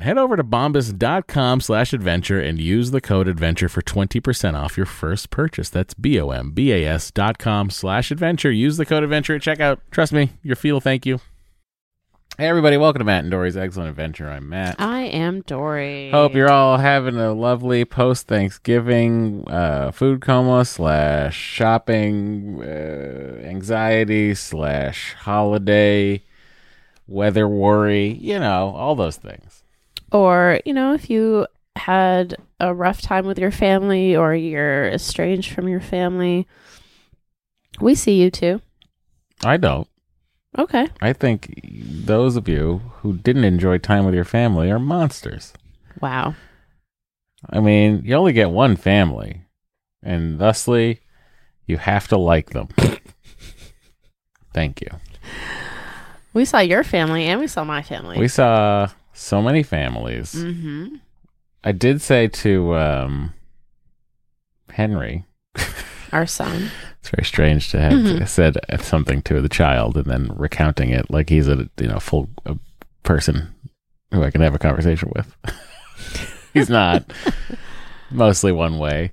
Head over to bombas.com slash adventure and use the code adventure for 20% off your first purchase. That's B-O-M-B-A-S dot com slash adventure. Use the code adventure at checkout. Trust me, your feet will thank you. Hey everybody, welcome to Matt and Dory's Excellent Adventure. I'm Matt. I am Dory. Hope you're all having a lovely post Thanksgiving uh, food coma slash shopping uh, anxiety slash holiday weather worry. You know, all those things. Or, you know, if you had a rough time with your family or you're estranged from your family, we see you too. I don't. Okay. I think those of you who didn't enjoy time with your family are monsters. Wow. I mean, you only get one family, and thusly, you have to like them. Thank you. We saw your family and we saw my family. We saw so many families. mm-hmm. I did say to um, Henry, Our son. it's very strange to have Mhm. said something to the child and then recounting it like he's a you know full uh, person who I can have a conversation with. he's not. Mostly one way,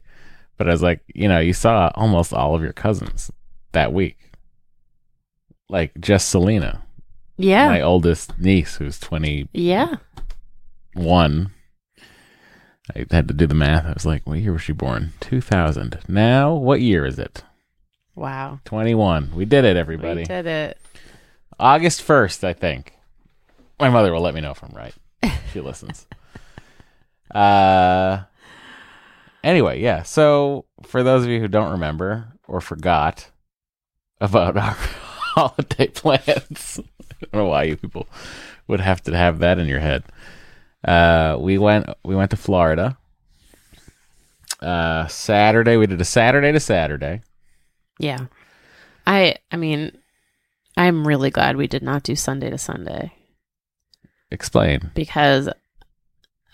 but I was like, you know, you saw almost all of your cousins that week. Like just Selena, Yeah. my oldest niece, who's twenty yeah. one. I had to do the math. I was like, what year was she born? 2000. Now, what year is it? Wow. 21. We did it, everybody. We did it. August 1st, I think. My mother will let me know if I'm right. She listens. uh anyway, yeah. So, for those of you who don't remember or forgot about our holiday plans, don't know why you people would have to have that in your head. Uh we went we went to Florida. Uh Saturday, we did a Saturday to Saturday. Yeah. I I mean, I'm really glad we did not do Sunday to Sunday Explain. because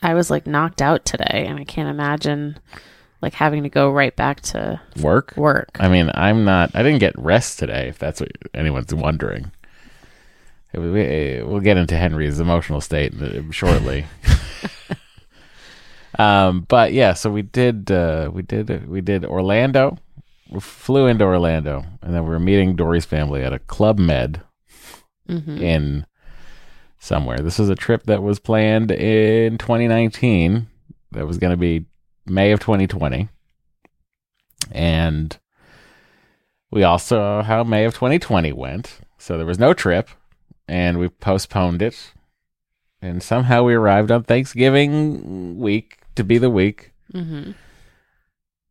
I was like knocked out today and I can't imagine like having to go right back to Work? work. I mean, I'm not. I didn't get rest today. If that's what anyone's wondering, we'll get into Henry's emotional state shortly. Um, but yeah, so we did uh, we did we did Orlando. We flew into Orlando, and then we were meeting Dory's family at a Club Med hmm in somewhere. This was a trip that was planned in 2019. That was going to be May of 2020, and we all saw how May of 2020 went. So there was no trip, and we postponed it. And somehow we arrived on Thanksgiving week to be the week. hmm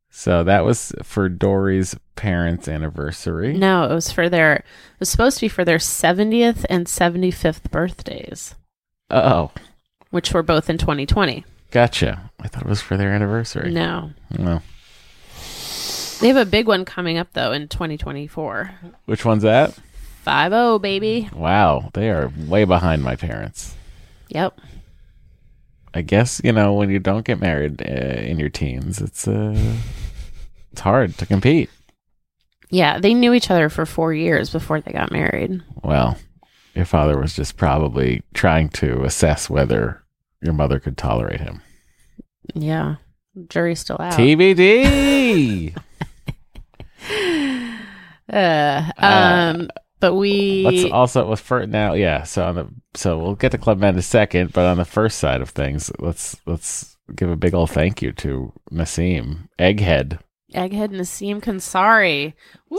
So that was for Dory's parents' anniversary. No, it was for their. It was supposed to be for their 70th and 75th birthdays, Oh, which were both in 2020. gotcha. I thought it was for their anniversary. No, No. they have a big one coming up though in 2024. Which one's that? Five zero baby. Wow, they are way behind my parents. Yep. I guess you know when you don't get married uh, in your teens, it's uh, it's hard to compete. Yeah, they knew each other for four years before they got married. Well, your father was just probably trying to assess whether your mother could tolerate him. Yeah, jury's still out. TBD. Uh, um, but we Let's also let's first now, yeah. So on the so we'll get to Club Med in a second, but on the first side of things, let's let's give a big old thank you to Nassim Egghead. Egghead Nassim Kansari. Woo!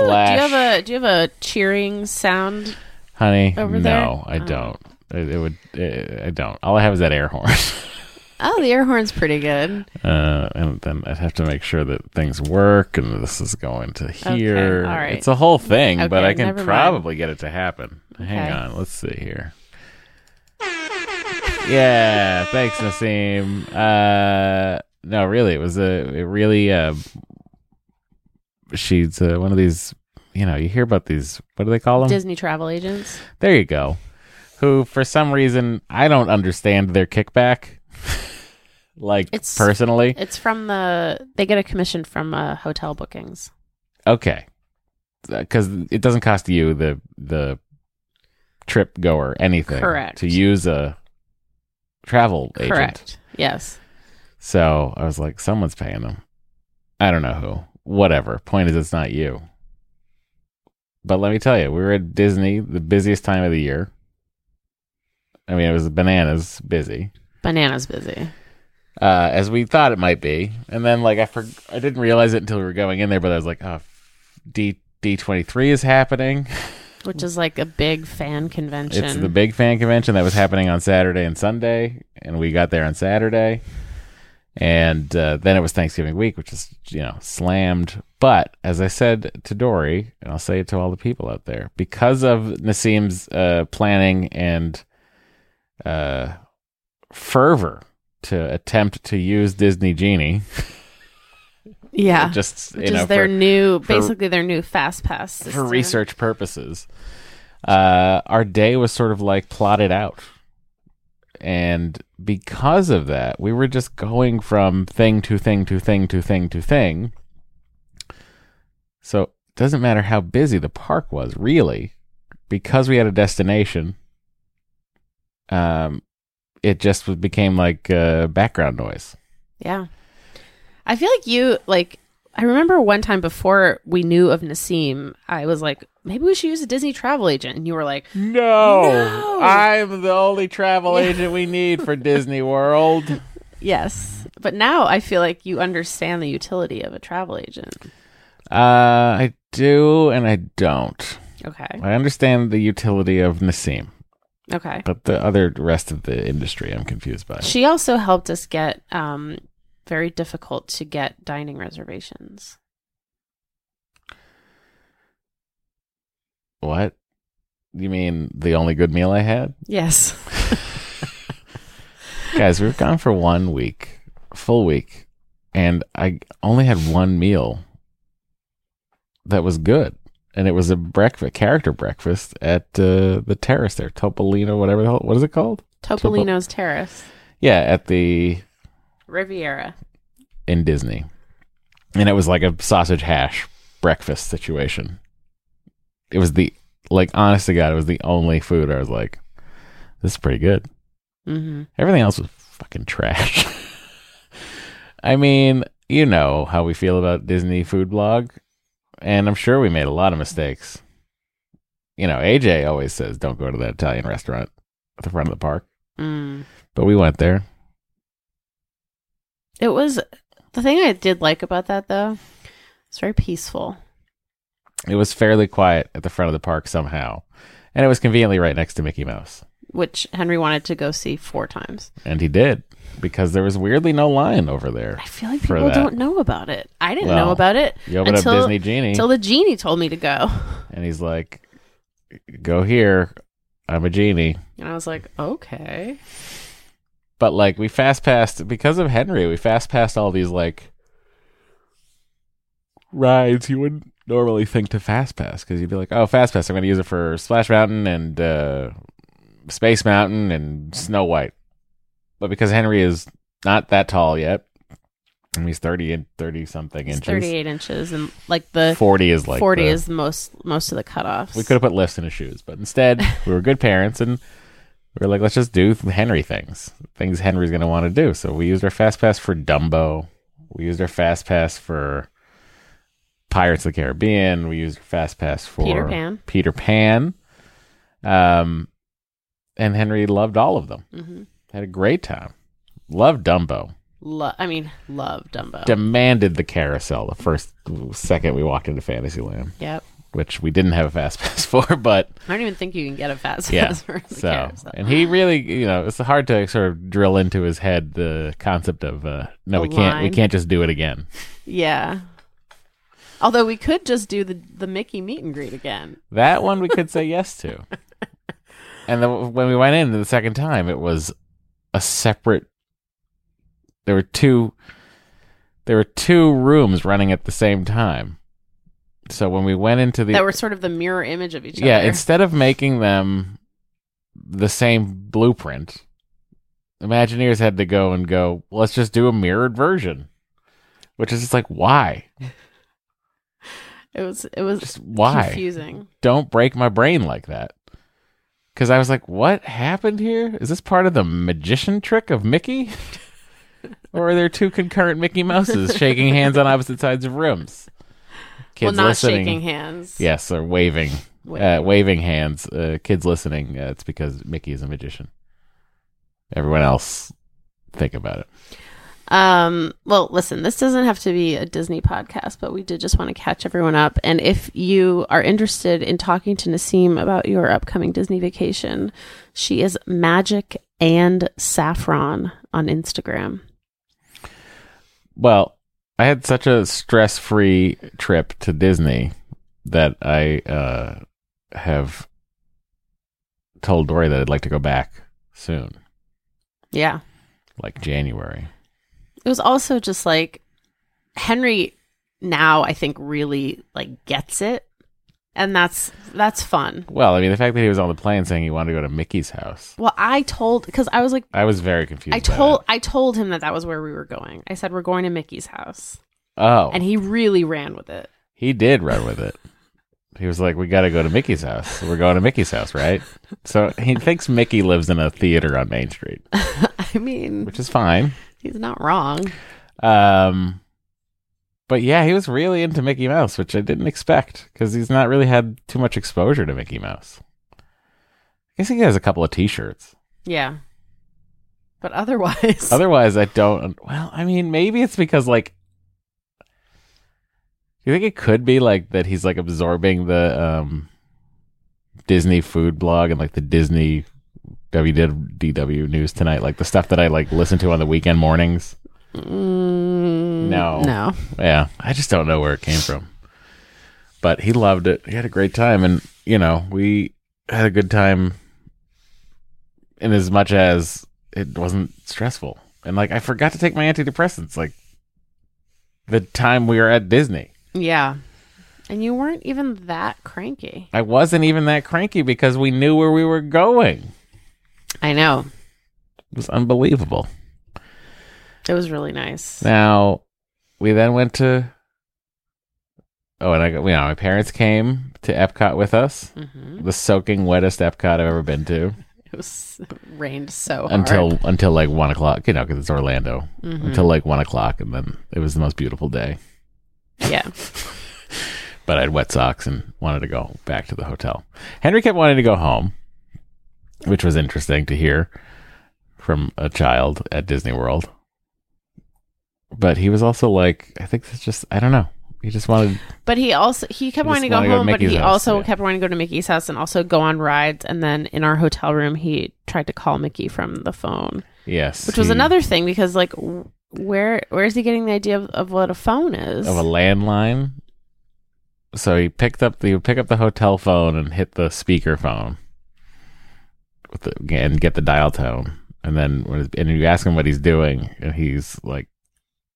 Slash- Do you have a Do you have a cheering sound? Honey, Over no, there? I Oh. don't. It, it would. uh I don't. All I have is that air horn, Oh, the air horn's pretty good. uh, and then I'd have to make sure that things work, and this is going to here. all right. It's a whole thing, but I can never mind. probably get it to happen. Hang Okay. on, let's see here. Yeah, thanks, Nassim. Uh, no, really, it was a it really. Uh, she's uh, one of these. You know, you hear about these. What do they call them? Disney travel agents. There you go. Who, for some reason, I don't understand their kickback. like It's- personally, It's from the. They get a commission from uh, hotel bookings. okay, because it doesn't cost you the the trip goer anything Correct. to use a travel agent. Correct. Yes. So I was like, someone's paying them. I don't know who. Whatever. Point is, it's not you. But let me tell you, we were at Disney, the busiest time of the year. I mean, it was bananas busy. Banana's busy. uh, as we thought it might be. And then like I for- I didn't realize it until we were going in there, but I was like, oh, D D twenty three is happening. Which is like a big fan convention. It's the big fan convention that was happening on Saturday and Sunday, and we got there on Saturday. And uh, then it was Thanksgiving week, which is you know slammed. But as I said to Dory, and I'll say it to all the people out there, because of Nassim's uh, planning and uh, fervor to attempt to use Disney Genie, yeah. just which you know their for, new, for- basically their new fast pass for research purposes, uh, our day was sort of like plotted out. And because of that, we were just going from thing to thing to thing to thing to thing. So it doesn't matter how busy the park was, really, because we had a destination. Um, it just became like uh, background noise. Yeah. I feel like you like I remember one time before we knew of Nassim, I was like, maybe we should use a Disney travel agent. And you were like, No, No. I'm the only travel agent we need for Disney World. yes. But now I feel like you understand the utility of a travel agent. Uh, I do and I don't. Okay. I understand the utility of Nassim, Okay. but the other rest of the industry I'm confused by. She also helped us get um very difficult to get dining reservations. What? You mean the only good meal I had? Yes. Guys, we've gone for one week, full week, and I only had one meal that was good. And it was a breakfast, character breakfast at uh, the terrace there, Topolino, whatever the hell, what is it called? Topolino's Terrace. Yeah, at the Riviera. in Disney. And it was like a sausage hash breakfast situation. It was the like honest to God, it was the only food I was like, this is pretty good. Mm-hmm. Everything else was fucking trash. I mean, you know how we feel about Disney Food Blog, and I'm sure we made a lot of mistakes. You know, AJ always says, "Don't go to that Italian restaurant at the front of the park," Mm. but we went there. It was the thing I did like about that though. It's very peaceful. It was fairly quiet at the front of the park somehow, and it was conveniently right next to Mickey Mouse, which Henry wanted to go see four times. and he did because there was weirdly no line over there. I feel like people that. don't know about it. I didn't Well, know about it You open until up Disney Genie, until the genie told me to go, and he's like, "Go here, I'm a genie." and I was like, okay. but like we fast passed because of Henry, we fast passed all these like rides you wouldn't normally think to fast pass because you'd be like, oh, fast pass, I'm going to use it for Splash Mountain and uh, Space Mountain and Snow White. But because Henry is not that tall yet, and he's thirty and thirty something It's inches, thirty-eight inches, and like the forty is like forty the- is most most of the cutoffs. We could have put lifts in his shoes, but instead we were good parents and we were like, let's just do Henry things, things Henry's going to want to do. So we used our fast pass for Dumbo. We used our fast pass for Pirates of the Caribbean. We used our fast pass for Peter Pan. Peter Pan. Um, and Henry loved all of them. hmm Had a great time. Loved Dumbo. Lo- I mean, love Dumbo. Demanded the carousel the first second we walked into Fantasyland, yep. which we didn't have a fast pass for, but I don't even think you can get a fast Yeah, pass for the so carousel. and he really you know it's hard to sort of drill into his head the concept of uh no A we can't we can't just do it again Yeah. Although we could just do the the Mickey meet and greet again. that one we could say yes to and then when we went in the second time it was a separate there were two there were two rooms running at the same time so when we went into the that were sort of the mirror image of each yeah other. Yeah, instead of making them the same blueprint imagineers had to go and go let's just do a mirrored version which is just like why it was it was just why confusing. don't break my brain like that because i was like what happened here is this part of the magician trick of mickey or are there two concurrent mickey mouses shaking hands on opposite sides of rooms kids well, not listening shaking hands. yes or waving uh, waving hands. Uh, kids listening, uh, it's because Mickey is a magician. Everyone else, think about it. Um, well, listen, this doesn't have to be a Disney podcast, but we did just want to catch everyone up. And if you are interested in talking to Nassim about your upcoming Disney vacation, she is Magic and Saffron on Instagram. Well, I had such a stress-free trip to Disney that I uh, have told Dory that I'd like to go back soon, Yeah. like January. It was also just like Henry now I think really like gets it. And that's that's fun. Well, I mean, the fact that he was on the plane saying he wanted to go to Mickey's house, Well, I told because I was like I was very confused. I by told that. I told him that that was where we were going. I said we're going to Mickey's house, Oh, and he really ran with it. He did run with it. He was like, "We got to go to Mickey's house. We're going to Mickey's house, right?" So he thinks Mickey lives in a theater on Main Street, I mean, which is fine. He's not wrong. Um, but yeah, he was really into Mickey Mouse, which I didn't expect because he's not really had too much exposure to Mickey Mouse. I guess he has a couple of T-shirts. Yeah, but otherwise, Otherwise, I don't. Well, I mean, maybe it's because like. Do you think it could be like that he's like absorbing the um Disney food blog and like the Disney WDW news tonight, like the stuff that I like listen to on the weekend mornings? Mm, No. no. Yeah, I just don't know where it came from. But he loved it. He had a great time and you know, we had a good time in as much as it wasn't stressful. And like I forgot to take my antidepressants like the time we were at Disney. Yeah, and you weren't even that cranky. I wasn't even that cranky because we knew where we were going. I know It was unbelievable. it was really nice. Now, we then went to Oh, and I got, you know, my parents came to Epcot with us. hmm The soaking wettest Epcot I've ever been to. It It was rained so hard. until until like one o'clock. You know, because it's Orlando. Mhm. Until like one o'clock, and then it was the most beautiful day. yeah. But I had wet socks and wanted to go back to the hotel. Henry kept wanting to go home, which was interesting to hear from a child at Disney World. But he was also like, I think it's just I don't know. He just wanted But he also he kept He wanting to go wanted to home, but he house, also yeah. kept wanting to go to Mickey's house and also go on rides. And then in our hotel room, he tried to call Mickey from the phone, yes, which was another thing because like where where is he getting the idea of, of what a phone is? of a landline. So he picked up the he would pick up the hotel phone and hit the speaker phone the, and get the dial tone, and then when and you ask him what he's doing, and he's like,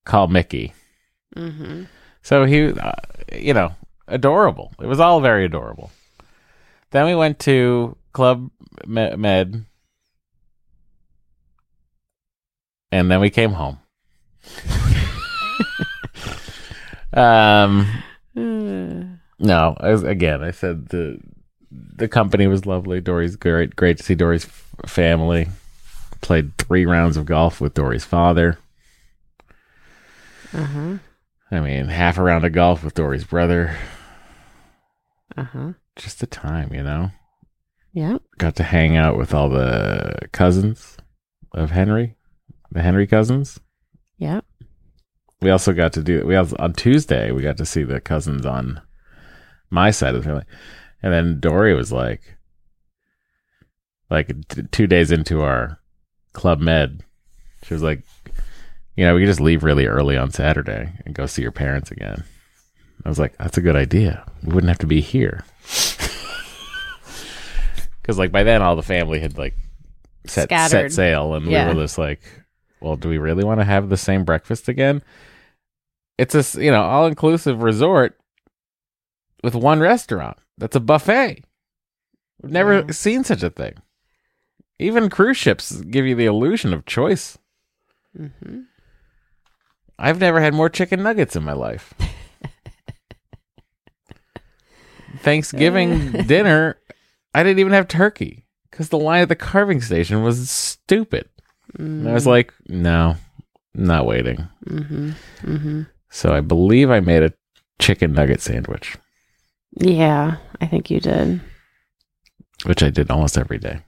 "Call Mickey." hmm So he, uh, you know, adorable. It was all very adorable. Then we went to Club Med, and then we came home. um. No, I was, again, I said the the company was lovely. Dory's great, great to see Dory's f- family. Played three rounds of golf with Dory's father. Uh huh. I mean, half a round of golf with Dory's brother. Uh huh. Just a time, you know. Yeah. Got to hang out with all the cousins of Henry, the Henry cousins. Yeah. We also got to do we also on Tuesday we got to see the cousins on my side of the family, and then Dory was like, like t- two days into our club med, she was like, you know, we could just leave really early on Saturday and go see your parents again. I was like, that's a good idea. We wouldn't have to be here. Because like by then all the family had like set set Scattered. sail, and Yeah. we were just like, well, do we really want to have the same breakfast again? It's a you know all inclusive resort with one restaurant. That's a buffet. We've never Yeah. seen such a thing. Even cruise ships give you the illusion of choice. hmm I've never had more chicken nuggets in my life. Thanksgiving dinner, I didn't even have turkey because the line at the carving station was stupid. And I was like, no, not waiting. Mm-hmm. Mm-hmm. So I believe I made a chicken nugget sandwich, Yeah, I think you did. which I did almost every day.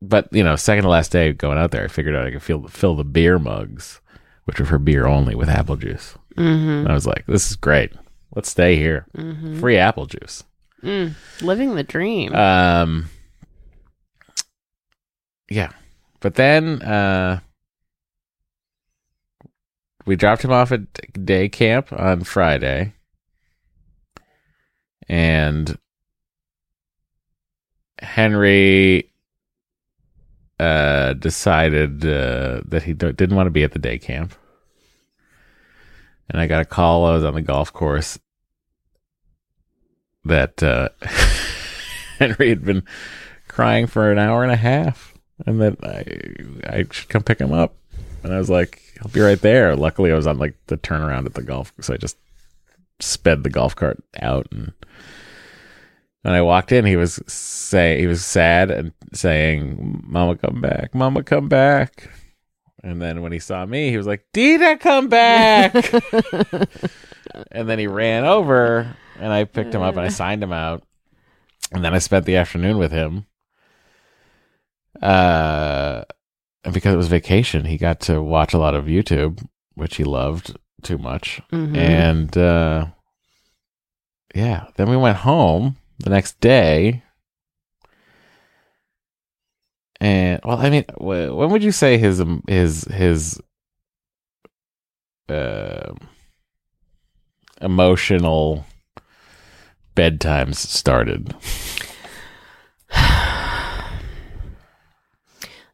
But, you know, second to last day going out there, I figured out I could fill, fill the beer mugs, which were for beer only, with apple juice. Mm-hmm. And I was like, this is great. Let's stay here. Mm-hmm. Free apple juice. Mm. Living the dream. Um, yeah, but then uh, we dropped him off at day camp on Friday, and Henry uh, decided uh, that he didn't want to be at the day camp. And I got a call. I was on the golf course that uh, Henry had been crying for an hour and a half, and that I I should come pick him up. And I was like, "I'll be right there." Luckily, I was on like the turnaround at the golf, so I just sped the golf cart out. And when I walked in, he was say he was sad and saying, "Mama, come back! Mama, come back!" And then when he saw me, he was like, "Dita, come back!" and then he ran over and I picked him up and I signed him out. And then I spent the afternoon with him. Uh and because it was vacation, he got to watch a lot of YouTube, which he loved too much. Mhm. And uh yeah, then we went home the next day. And well, I mean, when would you say his um, his his uh, emotional bedtimes started?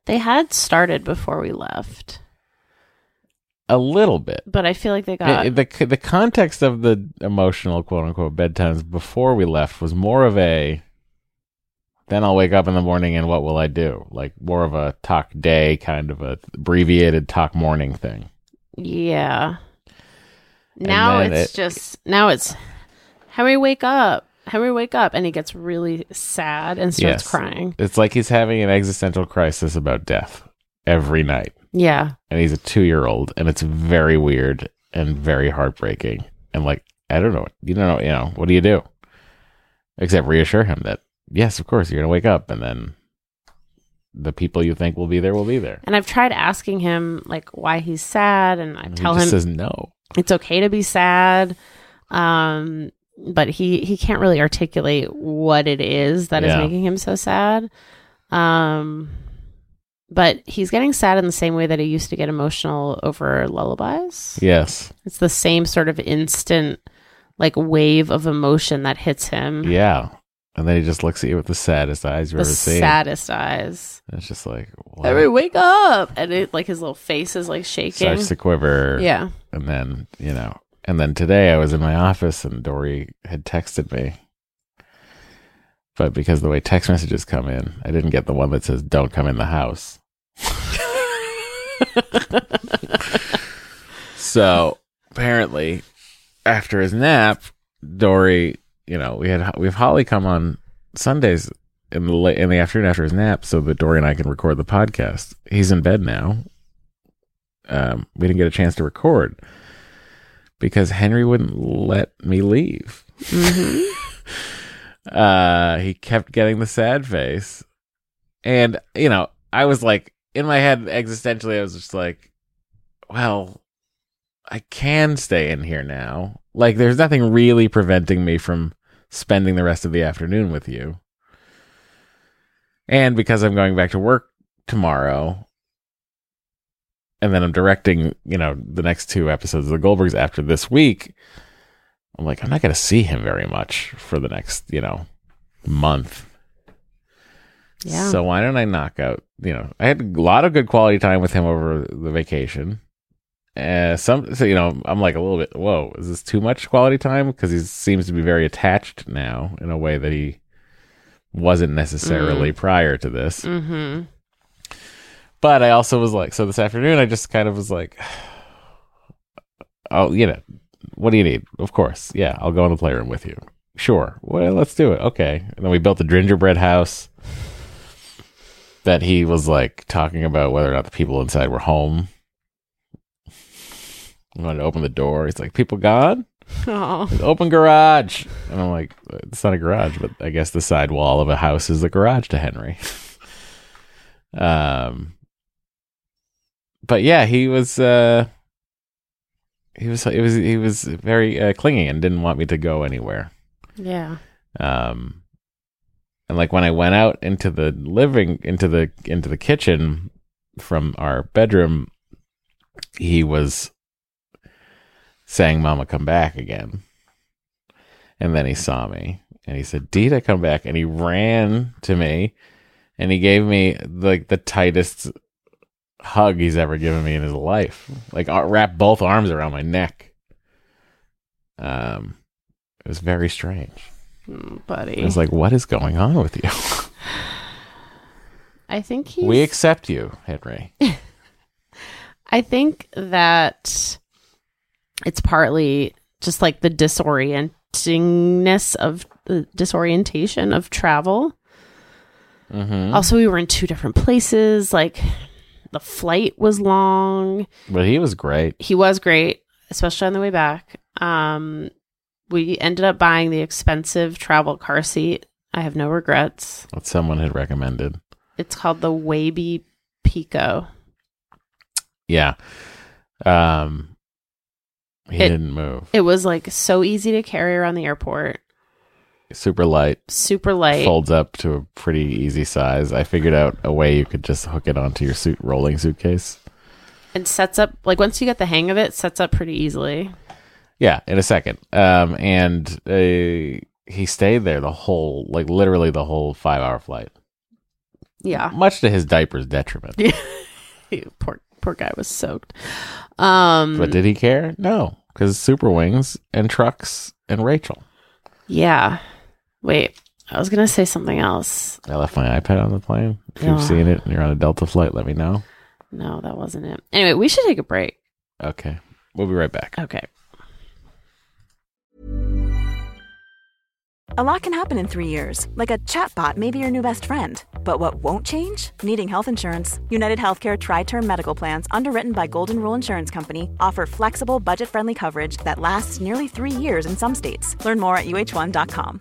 they had started before we left, A little bit. but I feel like they eh, got. It- the the context of the emotional quote unquote bedtimes before we left was more of a then I'll wake up in the morning and what will I do? Like more of a talk day kind of a abbreviated talk morning thing. yeah. Now it's it- just now it's Henry, wake up. Henry, wake up. And he gets really sad and starts Yes. crying. It's like he's having an existential crisis about death every night. Yeah. And he's a two year old, and it's very weird and very heartbreaking. And like, I don't know. You don't know, you know, what do you do? Except reassure him that, yes, of course, you're going to wake up, and then the people you think will be there will be there. And I've tried asking him like why he's sad, and I And tell him says no. it's okay to be sad. Um, but he he can't really articulate what it is that is Yeah. making him so sad. Um, but he's getting sad in the same way that he used to get emotional over lullabies. Yes. It's the same sort of instant like wave of emotion that hits him. Yeah. And then he just looks at you with the saddest eyes you've The ever seen. saddest eyes. And it's just like, what? Henry, wake up! And it like his little face is like shaking. starts to quiver. yeah. And then, you know, and then today I was in my office and Dory had texted me. But because the way text messages come in, I didn't get the one that says, don't come in the house. so apparently, after his nap, Dory, you know, we had we have Holly come on Sundays in the la- in the afternoon after his nap, so that Dory and I can record the podcast. He's in bed now. Um, we didn't get a chance to record because Henry wouldn't let me leave. hmm Uh, he kept getting the sad face, and you know, I was like in my head existentially, I was just like, well, I can stay in here now. Like, there's nothing really preventing me from spending the rest of the afternoon with you. And because I'm going back to work tomorrow, and then I'm directing, you know, the next two episodes of the Goldbergs after this week, I'm like, I'm not going to see him very much for the next, you know, month. Yeah. So why don't I knock out? You know, I had a lot of good quality time with him over the vacation. Uh, some, so you know, I'm like a little bit. Whoa, is this too much quality time? Because he seems to be very attached now in a way that he wasn't necessarily prior to this. hmm But I also was like, so this afternoon, I just kind of was like, oh, you know, what do you need? Of course, yeah, I'll go in the playroom with you. Sure, well, let's do it. Okay, and then we built the gingerbread house that he was like talking about whether or not the people inside were home. I wanted to open the door. He's like, "People gone? Oh. Open garage." And I'm like, "It's not a garage, but I guess the side wall of a house is the garage to Henry." um, but yeah, he was. uh he was he was he was very uh, clingy and didn't want me to go anywhere. Yeah. Um, and like when I went out into the living into the into the kitchen from our bedroom, he was saying, "Mama, come back again." And then he saw me and he said, "Dita, come back!" And he ran to me and he gave me like the tightest hug he's ever given me in his life. Like wrap both arms around my neck. Um, it was very strange. Mm, buddy. I was like, "What is going on with you?" I think he's. we accept you, Henry. I think that it's partly just like the disorientingness of the disorientation of travel. hmm Also, we were in two different places. Like the flight was long. But he was great. He was great, especially on the way back. Um, we ended up buying the expensive travel car seat. I have no regrets. What someone had recommended. It's called the WAYB Pico. Yeah. Um, he It- didn't move. It was like so easy to carry around the airport. Super light. Super light. Folds up to a pretty easy size. I figured out a way you could just hook it onto your suit rolling suitcase. and sets up like once you get the hang of it, sets up pretty easily. Yeah, in a second. Um, and uh, he stayed there the whole, like literally the whole five hour flight, Yeah, much to his diaper's detriment. poor poor guy was soaked. Um, But did he care? No, because Super Wings and trucks and Rachel. yeah. Wait, I was gonna say something else. I left my iPad on the plane. If Yeah. you've seen it and you're on a Delta flight, let me know. No, that wasn't it. Anyway, we should take a break. Okay. We'll be right back. Okay. A lot can happen in three years, like a chatbot may be your new best friend. But what won't change? Needing health insurance. United Healthcare TriTerm Medical Plans, underwritten by Golden Rule Insurance Company, offer flexible, budget friendly coverage that lasts nearly three years in some states. Learn more at uh1.com.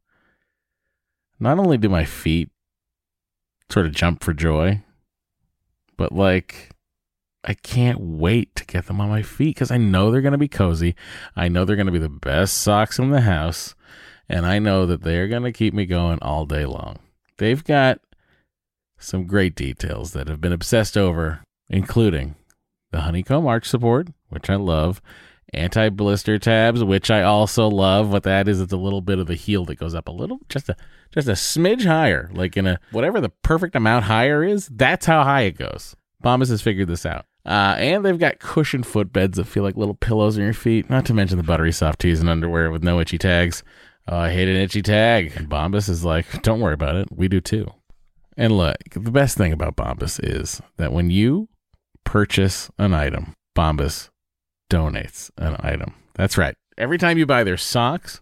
not only do my feet sort of jump for joy, but like I can't wait to get them on my feet because I know they're going to be cozy. I know they're going to be the best socks in the house. And I know that they're going to keep me going all day long. They've got some great details that have been obsessed over, including the honeycomb arch support, which I love, anti blister tabs, which I also love. What that is, it's a little bit of the heel that goes up a little, just a just a smidge higher, like in a whatever the perfect amount higher is. That's how high it goes. Bombas has figured this out. Uh, and they've got cushioned footbeds that feel like little pillows on your feet. Not to mention the buttery soft tees and underwear with no itchy tags. Oh, I hate an itchy tag. And Bombas is like, don't worry about it. We do too. And look, the best thing about Bombas is that when you purchase an item, Bombas donates an item. That's right. Every time you buy their socks,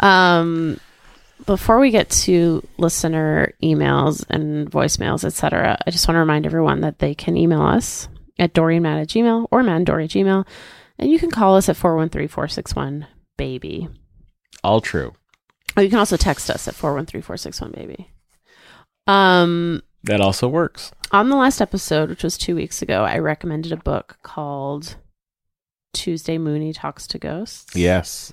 Um, before we get to listener emails and voicemails, etc., I just want to remind everyone that they can email us at doryandmatt at gmail or mandory at gmail, and you can call us at 413-461-BABY. All true. Or you can also text us at 413-461-BABY. Um, That also works. on the last episode, which was two weeks ago, I recommended a book called Tuesday Mooney Talks to Ghosts. Yes.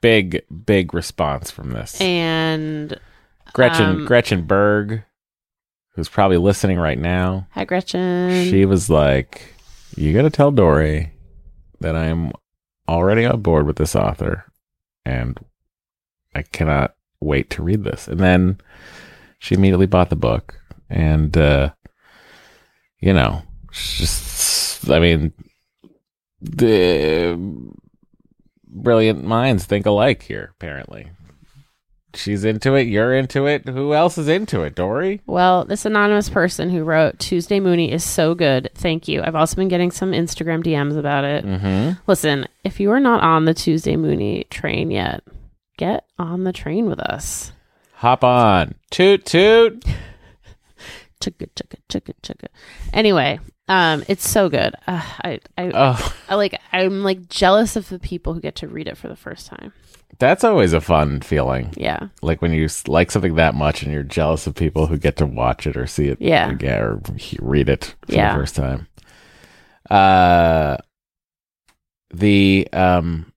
Big, big response from this. And Gretchen um, Gretchen Berg, who's probably listening right now, hi, Gretchen. she was like, "You got to tell Dory that I'm already on board with this author, and I cannot wait to read this." And then she immediately bought the book, and uh, you know, just I mean, the brilliant minds think alike here. Apparently, she's into it. You're into it. Who else is into it? Dory. Well, this anonymous person who wrote Tuesday Mooney is so good. Thank you. I've also been getting some Instagram DMs about it. Mm-hmm. Listen, if you are not on the Tuesday Mooney train yet, get on the train with us. Hop on. Toot toot. Chugga chugga chugga chugga. Anyway, um, it's so good. Uh, I, I, Oh, I like. I'm like jealous of the people who get to read it for the first time. that's always a fun feeling. Yeah, Like when you like something that much and you're jealous of people who get to watch it or see it Yeah. again or read it for Yeah. the first time. Uh, the um,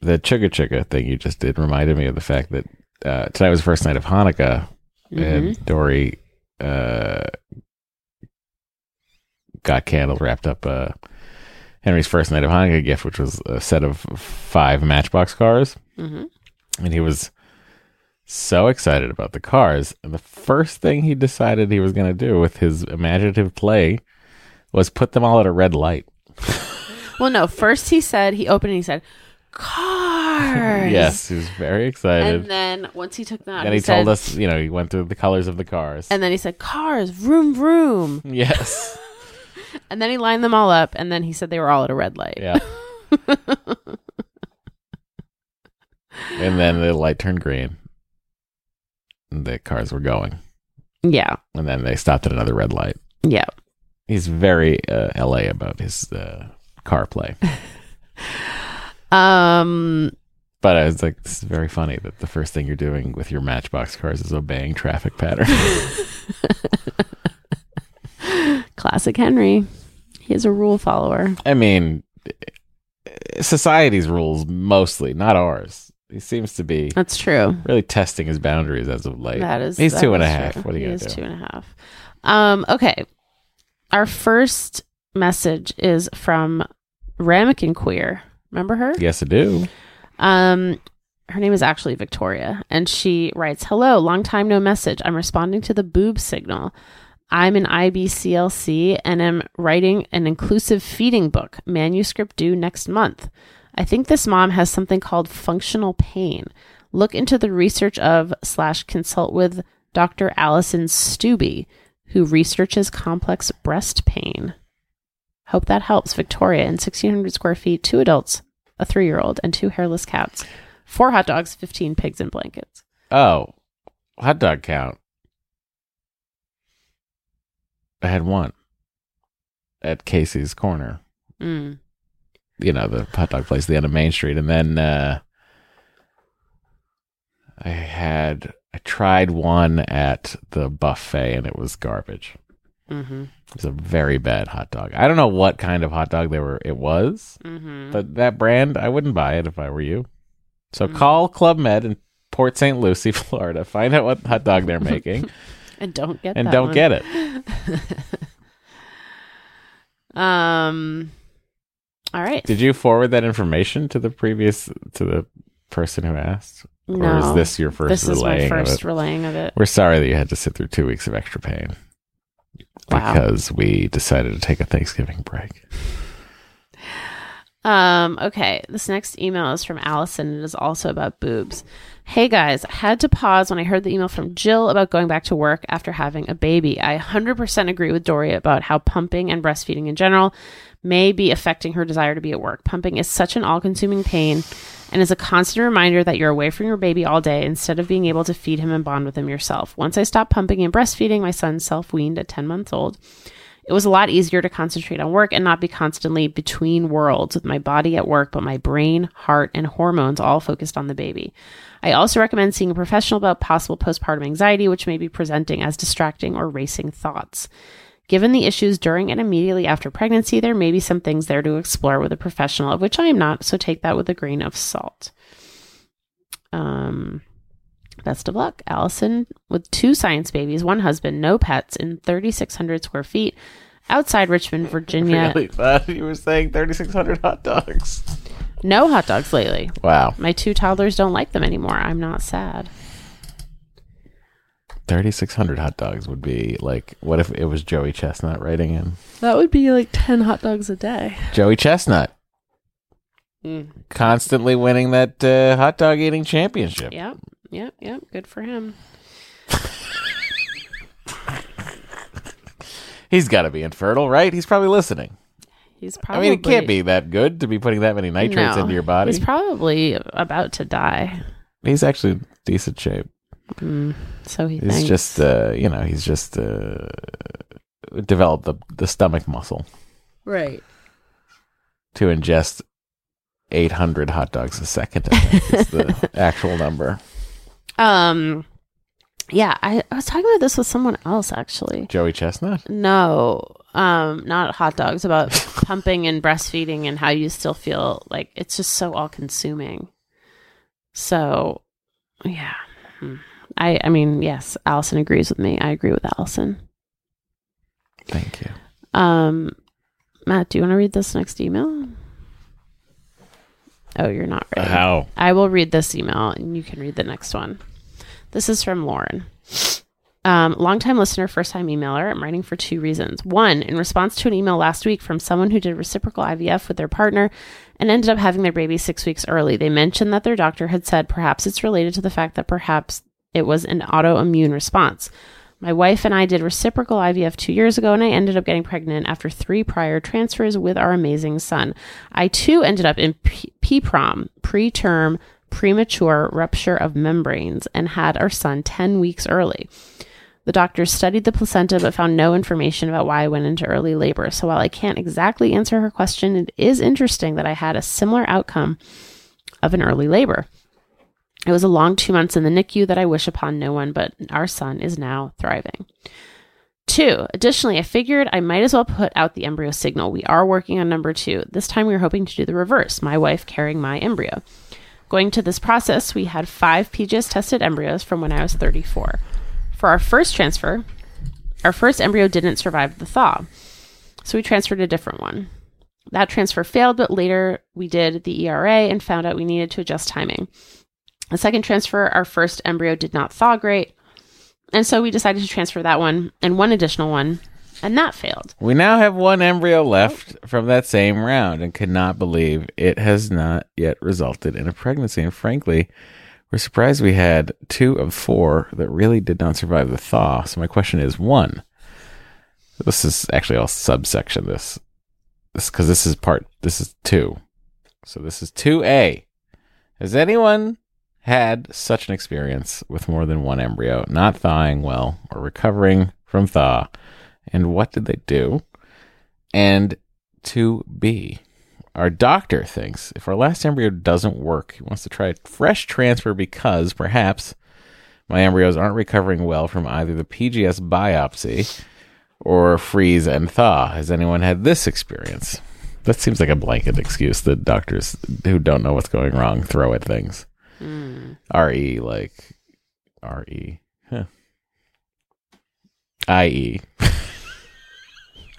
the chugga chugga thing you just did reminded me of the fact that uh, tonight was the first night of Hanukkah Mhm. and Dory uh got candles, wrapped up uh, Henry's first night of Hanukkah gift, which was a set of five Matchbox cars, hmm and he was so excited about the cars. And the first thing he decided he was going to do with his imaginative play was put them all at a red light. Well, no. First, he said he opened. and He said, "Cars." Yes, he was very excited. And then once he took them out, And he, he told said- us, you know, he went through the colors of the cars. And then he said, "Cars, vroom vroom." yes. And then he lined them all up. And then he said they were all at a red light. Yeah. and then the light turned green. And the cars were going. Yeah. And then they stopped at another red light. Yeah. He's very uh, LA about his uh, car play. Um. But I was like, this is very funny that the first thing you're doing with your Matchbox cars is obeying traffic pattern. Classic Henry. He is a rule follower. I mean, society's rules mostly, not ours. He seems to be That's true. really testing his boundaries as of late. That is. He's that two and a half. true. What are you he gonna do? two and a half. Um. Okay. Our first message is from Ramekin Queer. Remember her? Yes, I do. Um, her name is actually Victoria, and she writes, "Hello, long time no message. I'm responding to the boob signal. I'm an IBCLC and am writing an inclusive feeding book, manuscript due next month. I think this mom has something called functional pain. Look into the research of slash consult with Dr. Alison Stuebe, who researches complex breast pain. Hope that helps. Victoria in 1,600 square feet, two adults, a three year old, and two hairless cats, four hot dogs, 15 pigs in blankets. Oh, hot dog count. I had one at Casey's Corner. Mm. You know, the hot dog place, at the end of Main Street. And then uh, I had, I tried one at the buffet and it was garbage. Mm-hmm. It was a very bad hot dog. I don't know what kind of hot dog they were, it was, Mm-hmm. but that brand, I wouldn't buy it if I were you. So Mm. call Club Med in Port St. Lucie, Florida. Find out what hot dog they're making. and don't get that. and don't one. get it. Um. All right. Did you forward that information to the previous to the person who asked, or no, is this your first this is my first relaying of it. We're sorry that you had to sit through two weeks of extra pain Wow. because we decided to take a Thanksgiving break. Um, okay, this next email is from Allison. It is also about boobs. Hey guys, I had to pause when I heard the email from Jill about going back to work after having a baby. I 100% agree with Dory about how pumping and breastfeeding in general may be affecting her desire to be at work. Pumping is such an all consuming pain and is a constant reminder that you're away from your baby all day instead of being able to feed him and bond with him yourself. Once I stopped pumping and breastfeeding, my son self weaned at 10 months old. It was a lot easier to concentrate on work and not be constantly between worlds with my body at work, but my brain, heart, and hormones all focused on the baby. I also recommend seeing a professional about possible postpartum anxiety, which may be presenting as distracting or racing thoughts. Given the issues during and immediately after pregnancy, there may be some things there to explore with a professional, of which I am not, so take that with a grain of salt. Um, best of luck, Allison, with two science babies, one husband, no pets, in 3,600 square feet outside Richmond, Virginia. Really thought you were saying 3,600 hot dogs. No hot dogs lately. Wow. My two toddlers don't like them anymore. I'm not sad. 3,600 hot dogs would be like, what if it was Joey Chestnut writing in? That would be like 10 hot dogs a day. Joey Chestnut constantly winning that uh, hot dog eating championship. Yep, yep, yep. Good for him. He's got to be infertile, right? He's probably listening. He's probably. I mean, it can't be that good to be putting that many nitrates No. into your body. He's probably about to die. He's actually in decent shape. Mm, so he He's thinks. just, uh, you know, he's just uh, developed the, the stomach muscle right. to ingest 800 hot dogs a second. I think is the actual number. Um. Yeah, I, I was talking about this with someone else actually. Joey Chestnut? No, um, not hot dogs. About pumping and breastfeeding and how you still feel like it's just so all consuming. So, yeah, Hmm. I I mean, yes, Allison agrees with me. I agree with Allison. Thank you. Um, Matt, do you want to read this next email? Oh, you're not ready. How? I will read this email and you can read the next one. This is from Lauren. Um, longtime listener, first time emailer. I'm writing for two reasons. One, in response to an email last week from someone who did reciprocal IVF with their partner and ended up having their baby six weeks early, they mentioned that their doctor had said perhaps it's related to the fact that perhaps it was an autoimmune response. My wife and I did reciprocal IVF two years ago, and I ended up getting pregnant after three prior transfers with our amazing son. I too ended up in P- PPROM, preterm premature rupture of membranes, and had our son 10 weeks early. The doctors studied the placenta but found no information about why I went into early labor. So while I can't exactly answer her question, it is interesting that I had a similar outcome of an early labor. It was a long two months in the NICU that I wish upon no one, but our son is now thriving. Two, additionally, I figured I might as well put out the embryo signal. We are working on number two. This time we are hoping to do the reverse, my wife carrying my embryo. Going to this process, we had five PGS tested embryos from when I was 34. For our first transfer, our first embryo didn't survive the thaw, so we transferred a different one. That transfer failed, but later we did the ERA and found out we needed to adjust timing. The second transfer, our first embryo did not thaw great, and so we decided to transfer that one and one additional one, and that failed. We now have one embryo left from that same round and cannot believe it has not yet resulted in a pregnancy. And frankly, we're surprised we had two of four that really did not survive the thaw. So my question is one. This is actually all subsection this. This because this is part this is two. So this is two A. Has anyone had such an experience with more than one embryo not thawing well or recovering from thaw? And what did they do? And to B, our doctor thinks if our last embryo doesn't work, he wants to try a fresh transfer because perhaps my embryos aren't recovering well from either the PGS biopsy or freeze and thaw. Has anyone had this experience? That seems like a blanket excuse that doctors who don't know what's going wrong throw at things. Hmm. RE, like RE. Huh. IE.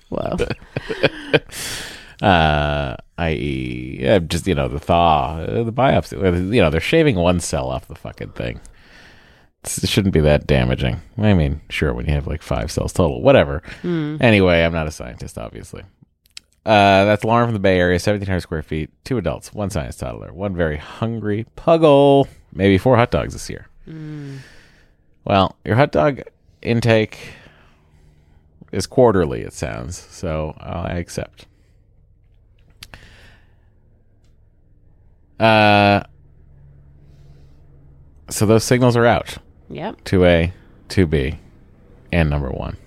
Whoa. uh, i.e., yeah, just you know the thaw, uh, the biopsy. uh, You know they're shaving one cell off the fucking thing. It's- It shouldn't be that damaging. I mean, sure, when you have like five cells total, whatever. Anyway, I'm not a scientist, obviously. Uh, that's Lauren from the Bay Area, 1,700 square feet, two adults, one science toddler, one very hungry puggle, maybe four hot dogs this year. Well, your hot dog intake is quarterly, it sounds, so I accept. Uh, so those signals are out. Yep. 2A, 2B, and number one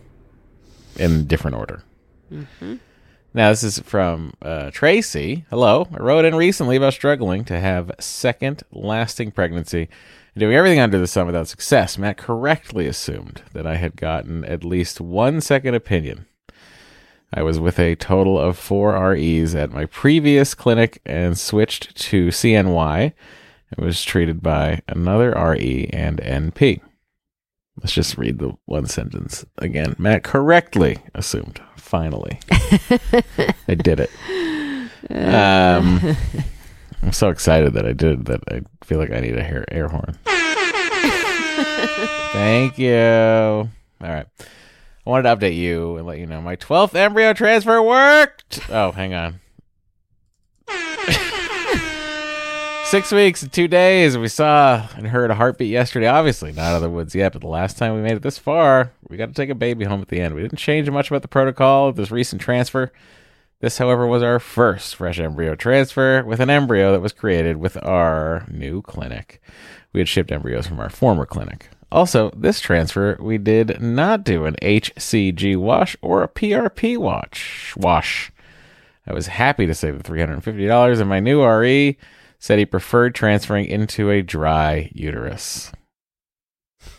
in different order. Now, this is from uh, Tracy. Hello. I wrote in recently about struggling to have second lasting pregnancy and doing everything under the sun without success. Matt correctly assumed that I had gotten at least one second opinion. I was with a total of four REs at my previous clinic and switched to CNY. I was treated by another RE and NP. Let's just read the one sentence again. Matt correctly assumed. Finally, I did it. Um, I'm so excited that I did that. I feel like I need a hair air horn. Thank you. All right. I wanted to update you and let you know my 12th embryo transfer worked. Oh, hang on. Six weeks and two days. We saw and heard a heartbeat yesterday. Obviously, not out of the woods yet, but the last time we made it this far, we got to take a baby home at the end. We didn't change much about the protocol of this recent transfer. This, however, was our first fresh embryo transfer with an embryo that was created with our new clinic. We had shipped embryos from our former clinic. Also, this transfer, we did not do an HCG wash or a PRP watch wash. I was happy to save the $350, and my new RE said he preferred transferring into a dry uterus.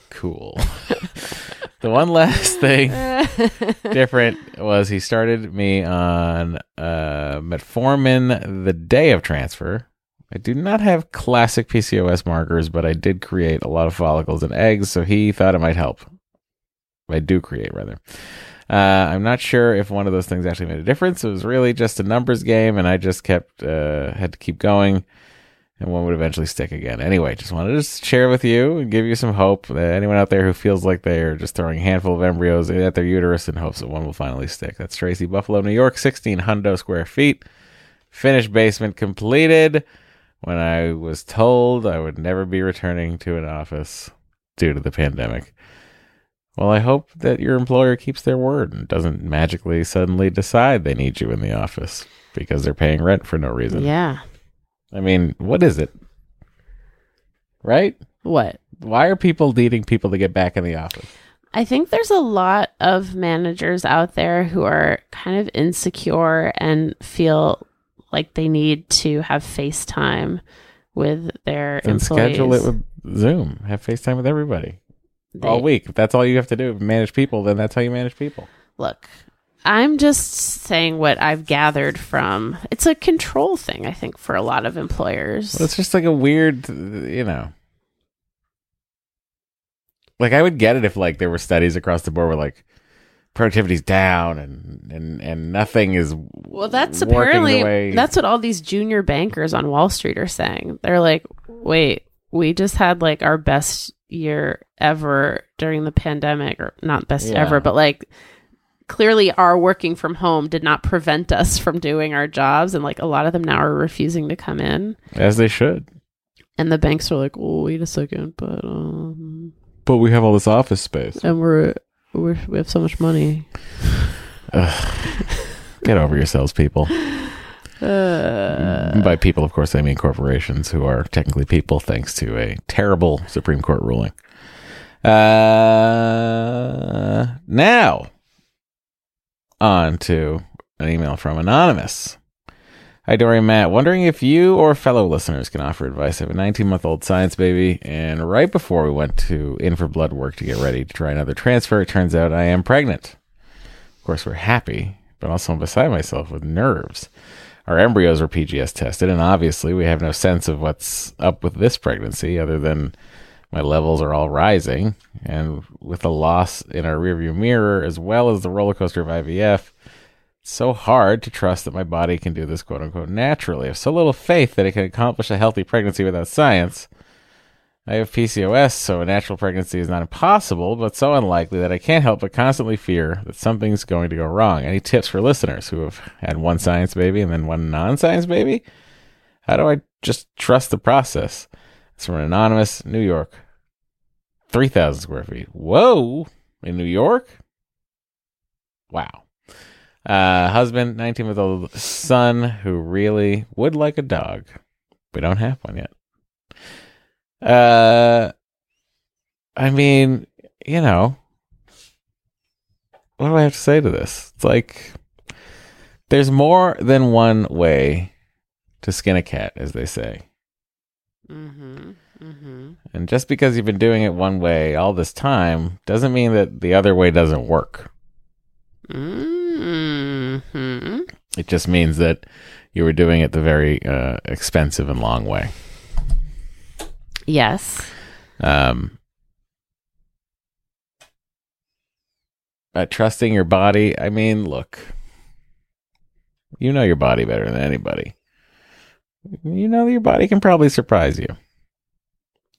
Cool. the one last thing different was he started me on uh, metformin the day of transfer. I do not have classic PCOS markers, but I did create a lot of follicles and eggs, so he thought it might help. I do create, rather. Uh, I'm not sure if one of those things actually made a difference. It was really just a numbers game, and I just kept uh, had to keep going, and one would eventually stick again. Anyway, just wanted to share with you and give you some hope that anyone out there who feels like they are just throwing a handful of embryos at their uterus in hopes that one will finally stick. That's Tracy Buffalo, New York, 16 hundo square feet, finished basement completed. When I was told I would never be returning to an office due to the pandemic. Well, I hope that your employer keeps their word and doesn't magically suddenly decide they need you in the office because they're paying rent for no reason. Yeah. I mean, what is it? Right? What? Why are people needing people to get back in the office? I think there's a lot of managers out there who are kind of insecure and feel like they need to have FaceTime with their Then employees. schedule it with Zoom. Have FaceTime with everybody They- all week. If that's all you have to do, manage people, then that's how you manage people. Look, I'm just saying what I've gathered from. It's a control thing, I think, for a lot of employers. Well, it's just like a weird, you know. Like I would get it if like there were studies across the board where like productivity's down and and and nothing is Well, that's apparently that's what all these junior bankers on Wall Street are saying. They're like, "Wait, we just had like our best year ever during the pandemic or not best Yeah. ever, but like clearly our working from home did not prevent us from doing our jobs and like a lot of them now are refusing to come in as they should. and the banks are like, "Oh, wait a second, but um But we have all this office space. and we're we're we have so much money." Get over yourselves, people. Uh, By people, of course, I mean corporations who are technically people, thanks to a terrible Supreme Court ruling. Uh, now, on to an email from Anonymous. Hi, Dory Matt. Wondering if you or fellow listeners can offer advice. I have a 19 month old science baby, and right before we went to in for blood work to get ready to try another transfer, it turns out I am pregnant. Of course, we're happy, but also I'm beside myself with nerves. Our embryos were PGS tested, and obviously we have no sense of what's up with this pregnancy other than my levels are all rising. And with the loss in our rearview mirror, as well as the roller coaster of IVF, so hard to trust that my body can do this quote unquote naturally. I have so little faith that it can accomplish a healthy pregnancy without science. I have PCOS, so a natural pregnancy is not impossible, but so unlikely that I can't help but constantly fear that something's going to go wrong. Any tips for listeners who have had one science baby and then one non science baby? How do I just trust the process? It's from an anonymous New York. 3,000 square feet. Whoa! In New York? Wow. Uh, husband, 19 month old son who really would like a dog. We don't have one yet. Uh, I mean, you know, what do I have to say to this? It's like there's more than one way to skin a cat, as they say. mhm. Mhm. And just because you've been doing it one way all this time doesn't mean that the other way doesn't work. Mhm. It just means that you were doing it the very uh, expensive and long way. Yes. Um, but trusting your body, I mean, look, you know your body better than anybody. You know your body can probably surprise you.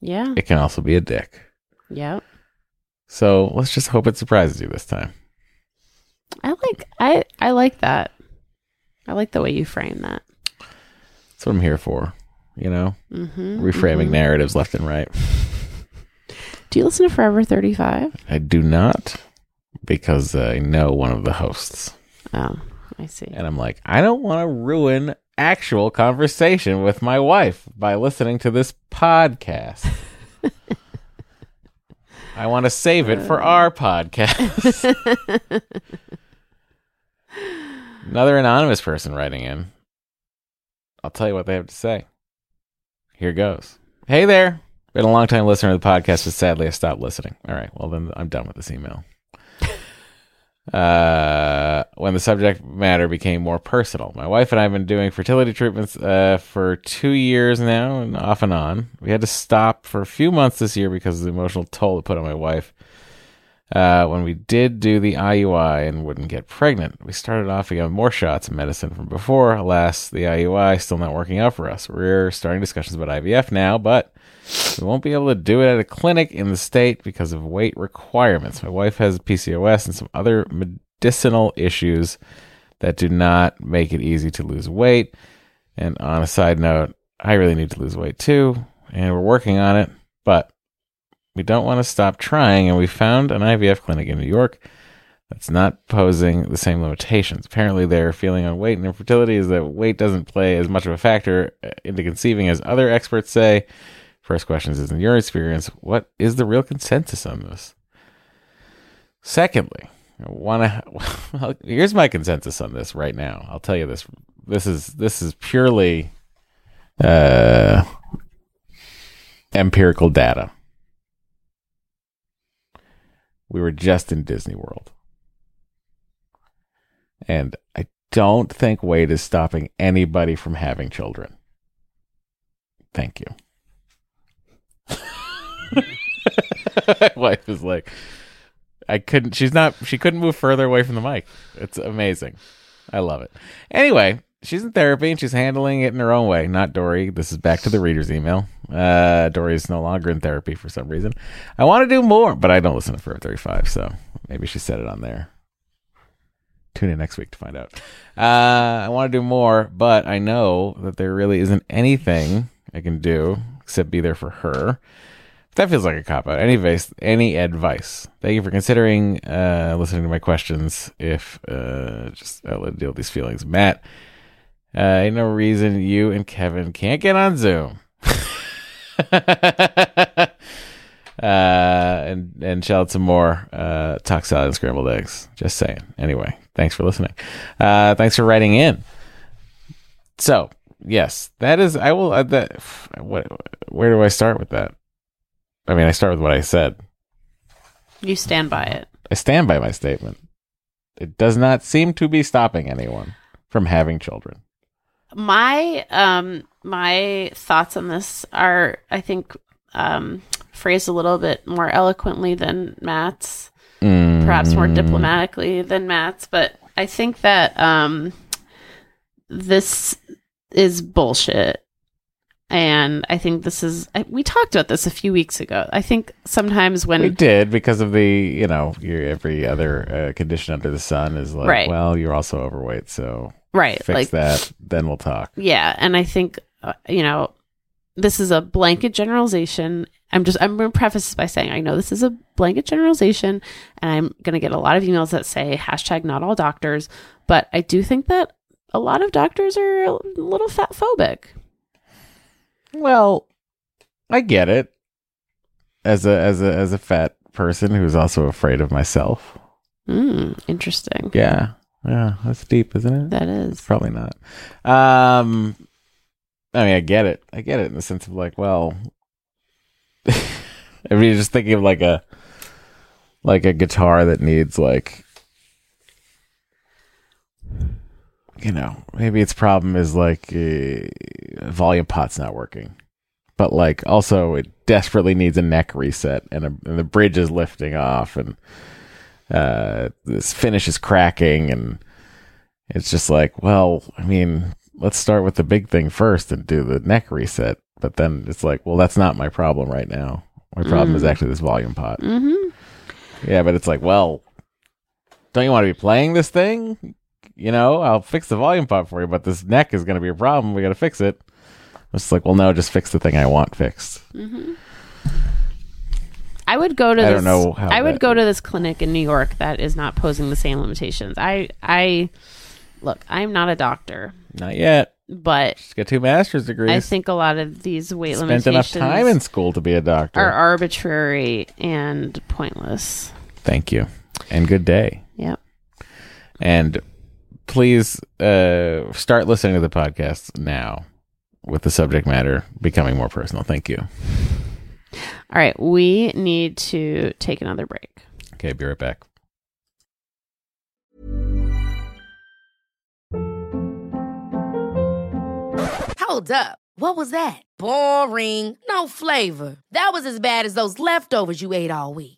Yeah. It can also be a dick. Yep. So let's just hope it surprises you this time. I like I I like that. I like the way you frame that. That's what I'm here for. You know, Mm-hmm. reframing narratives left and right. Do you listen to Forever 35? I do not because I know one of the hosts. Oh, I see. And I'm like, I don't want to ruin actual conversation with my wife by listening to this podcast. I want to save it for our podcast. Another anonymous person writing in. I'll tell you what they have to say. Here goes. Hey there. Been a long time listener to the podcast, but sadly I stopped listening. All right. Well, then I'm done with this email. uh, when the subject matter became more personal. My wife and I have been doing fertility treatments uh, for two years now, and off and on. We had to stop for a few months this year because of the emotional toll it put on my wife. Uh, when we did do the IUI and wouldn't get pregnant, we started off again with more shots of medicine from before. Alas, the IUI still not working out for us. We're starting discussions about IVF now, but we won't be able to do it at a clinic in the state because of weight requirements. My wife has PCOS and some other medicinal issues that do not make it easy to lose weight. And on a side note, I really need to lose weight too, and we're working on it, but we don't want to stop trying, and we found an IVF clinic in New York that's not posing the same limitations. Apparently, their feeling on weight and infertility is that weight doesn't play as much of a factor uh, into conceiving as other experts say. First question is, in your experience, what is the real consensus on this? Secondly, I want to. here's my consensus on this right now. I'll tell you this. This is this is purely uh, empirical data we were just in Disney World. And I don't think Wade is stopping anybody from having children. Thank you. My wife is like, I couldn't, she's not, she couldn't move further away from the mic. It's amazing. I love it. Anyway, she's in therapy and she's handling it in her own way. Not Dory. This is back to the reader's email. Uh, Dory is no longer in therapy for some reason. I want to do more, but I don't listen to Forever 35, so maybe she said it on there. Tune in next week to find out. Uh, I want to do more, but I know that there really isn't anything I can do except be there for her. That feels like a cop out. Any advice? Any advice? Thank you for considering uh, listening to my questions. If uh, just I'll deal with these feelings, Matt. Uh, ain't no reason you and Kevin can't get on Zoom. uh, and and shout out some more uh, talk salad and scrambled eggs. Just saying. Anyway, thanks for listening. Uh, thanks for writing in. So yes, that is. I will. Uh, that. What? Where do I start with that? I mean, I start with what I said. You stand by it. I stand by my statement. It does not seem to be stopping anyone from having children. My um my thoughts on this are I think um phrased a little bit more eloquently than Matt's, Mm. perhaps more diplomatically than Matt's, but I think that um this is bullshit. And I think this is I, we talked about this a few weeks ago. I think sometimes when We did because of the you know your every other uh, condition under the sun is like Right. well you're also overweight so right fix like that then we'll talk. Yeah, and I think uh, you know this is a blanket generalization. I'm just I'm going to preface this by saying I know this is a blanket generalization, and I'm going to get a lot of emails that say hashtag not all doctors, but I do think that a lot of doctors are a little fat phobic. Well, I get it as a as a as a fat person who's also afraid of myself. Mm, interesting. Yeah, yeah, that's deep, isn't it? That is. Probably not. Um, I mean, I get it. I get it in the sense of like, well, I mean, just thinking of like a like a guitar that needs like, you know, maybe its problem is like uh, volume pot's not working, but like also it desperately needs a neck reset and, a, and the bridge is lifting off and uh, this finish is cracking and it's just like, well, I mean, let's start with the big thing first and do the neck reset. But then it's like, well, that's not my problem right now. My problem is Mm. actually this volume pot. Mm-hmm. Yeah, but it's like, well, don't you want to be playing this thing? You know, I'll fix the volume pot for you, but this neck is going to be a problem. We got to fix it. It's like, well, no, just fix the thing I want fixed. Mm-hmm. I would go to. I This, don't know how I would go to this clinic in New York that is not posing the same limitations. I I look. I'm not a doctor, Not yet. but Just got two master's degrees. I think a lot of these weight spent limitations enough time in school to be a doctor. are arbitrary and pointless. Thank you, and good day. Yep. And please uh, start listening to the podcast now with the subject matter becoming more personal. Thank you. All right, we need to take another break. Okay, be right back. Hold up. What was that? Boring. No flavor. That was as bad as those leftovers you ate all week.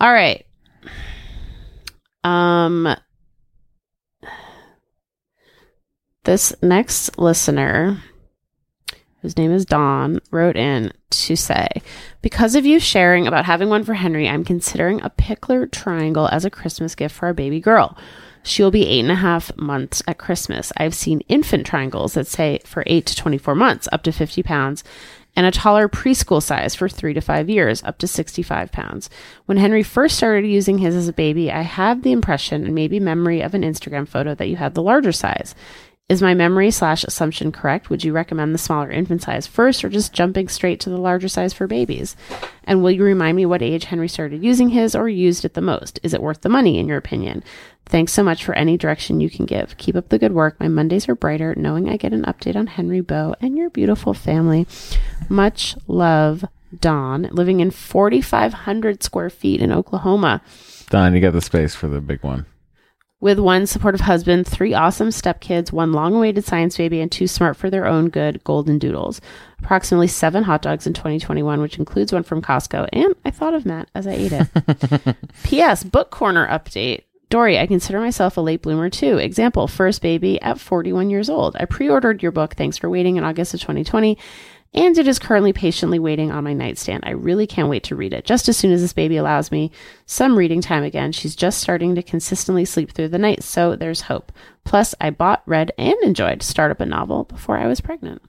All right. Um this next listener whose name is Dawn wrote in to say, "Because of you sharing about having one for Henry, I'm considering a Pikler triangle as a Christmas gift for our baby girl. She will be eight and a half months at Christmas. I've seen infant triangles that say for eight to 24 months, up to 50 pounds, and a taller preschool size for three to five years, up to 65 pounds. When Henry first started using his as a baby, I have the impression and maybe memory of an Instagram photo that you had the larger size. Is my memory slash assumption correct? Would you recommend the smaller infant size first or just jumping straight to the larger size for babies? And will you remind me what age Henry started using his or used it the most? Is it worth the money, in your opinion? Thanks so much for any direction you can give. Keep up the good work. My Mondays are brighter knowing I get an update on Henry Bow and your beautiful family. Much love, Dawn, living in 4,500 square feet in Oklahoma Don, you got the space for the big one. With one supportive husband, three awesome stepkids, one long awaited science baby, and two smart for their own good golden doodles. Approximately seven hot dogs in 2021, which includes one from Costco. And I thought of Matt as I ate it. P.S. Book Corner update. Dory, I consider myself a late bloomer too. Example, first baby at 41 years old. I pre ordered your book, thanks for waiting in August of 2020, and it is currently patiently waiting on my nightstand. I really can't wait to read it. Just as soon as this baby allows me some reading time again, she's just starting to consistently sleep through the night, so there's hope. Plus, I bought, read, and enjoyed Start Up a Novel before I was pregnant.